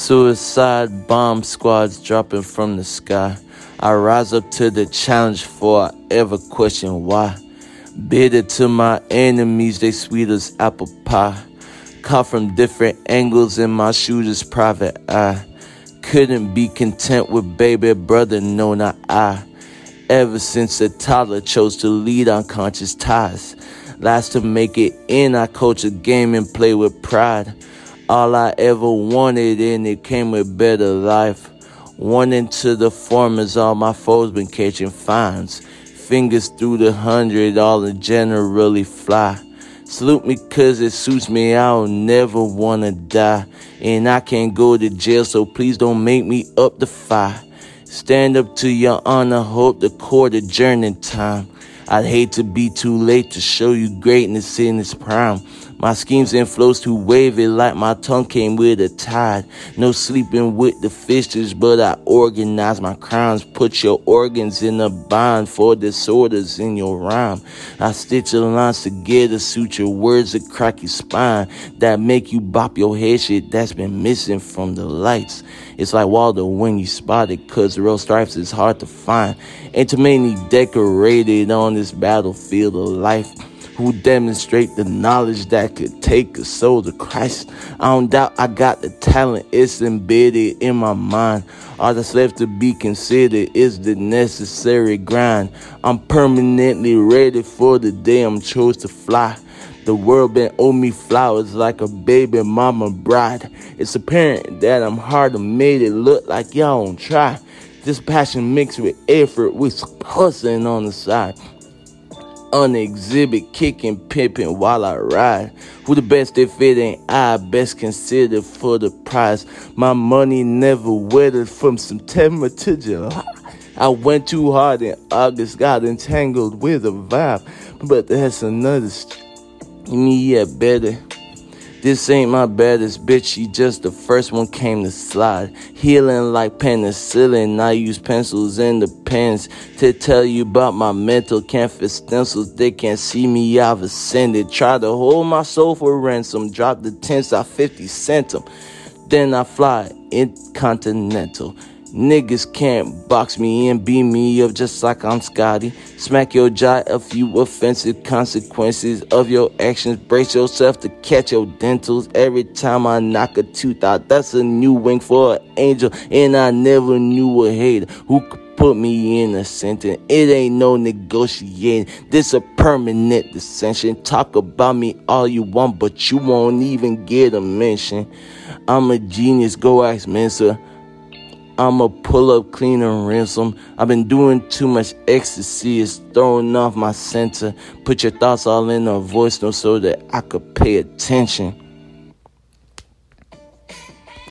Suicide bomb squads dropping from the sky. I rise up to the challenge for I ever question why. Bitter to my enemies, they sweet as apple pie. Caught from different angles in my shooter's private eye. Couldn't be content with baby brother, no, not I. Ever since a toddler chose to lead unconscious ties. Last to make it in, I coach a game and play with pride. All I ever wanted, and it came with better life. One into the farmers, all my foes been catching fines. Fingers through the hundred, all in generally fly. Salute me cause it suits me, I'll never wanna die. And I can't go to jail, so please don't make me up the fire. Stand up to your honor, hope the court adjourning time. I'd hate to be too late to show you greatness in its prime. My schemes and flows too wavy like my tongue came with a tide. No sleeping with the fishes, but I organize my crimes. Put your organs in a bind for disorders in your rhyme. I stitch your lines together, suit your words to crack your spine. That make you bop your head shit that's been missing from the lights. It's like Waldo when you spot it, cause real stripes is hard to find. Ain't too many decorated on this battlefield of life who demonstrate the knowledge that could take a soul to Christ. I don't doubt I got the talent, it's embedded in my mind. All that's left to be considered is the necessary grind. I'm permanently ready for the day I'm chose to fly. The world been owe me flowers like a baby mama bride. It's apparent that I'm hard to make it look like y'all don't try. This passion mixed with effort with hustling on the side on exhibit, kicking, pimping while I ride. Who the best if it ain't I? Best considered for the prize. My money never wetted from September to July. I went too hard in August, got entangled with a vibe. But that's another. St- me yet better. This ain't my baddest bitch, she just the first one came to slide. Healing like penicillin, I use pencils and the pens to tell you about my mental canvas stencils. They can't see me, I've ascended. Try to hold my soul for ransom, drop the tents, I 50 cent them. Then I fly intercontinental. Niggas can't box me and beat me up just like I'm Scotty. Smack your jaw a few offensive consequences of your actions. Brace yourself to catch your dentals every time I knock a tooth out. That's a new wing for an angel, and I never knew a hater who could put me in a sentence. It ain't no negotiating. This a permanent dissension. Talk about me all you want, but you won't even get a mention. I'm a genius. Go ask Mensa. I'ma pull up clean and rinse them. I've been doing too much ecstasy, it's throwing off my center. Put your thoughts all in a voice note so that I could pay attention.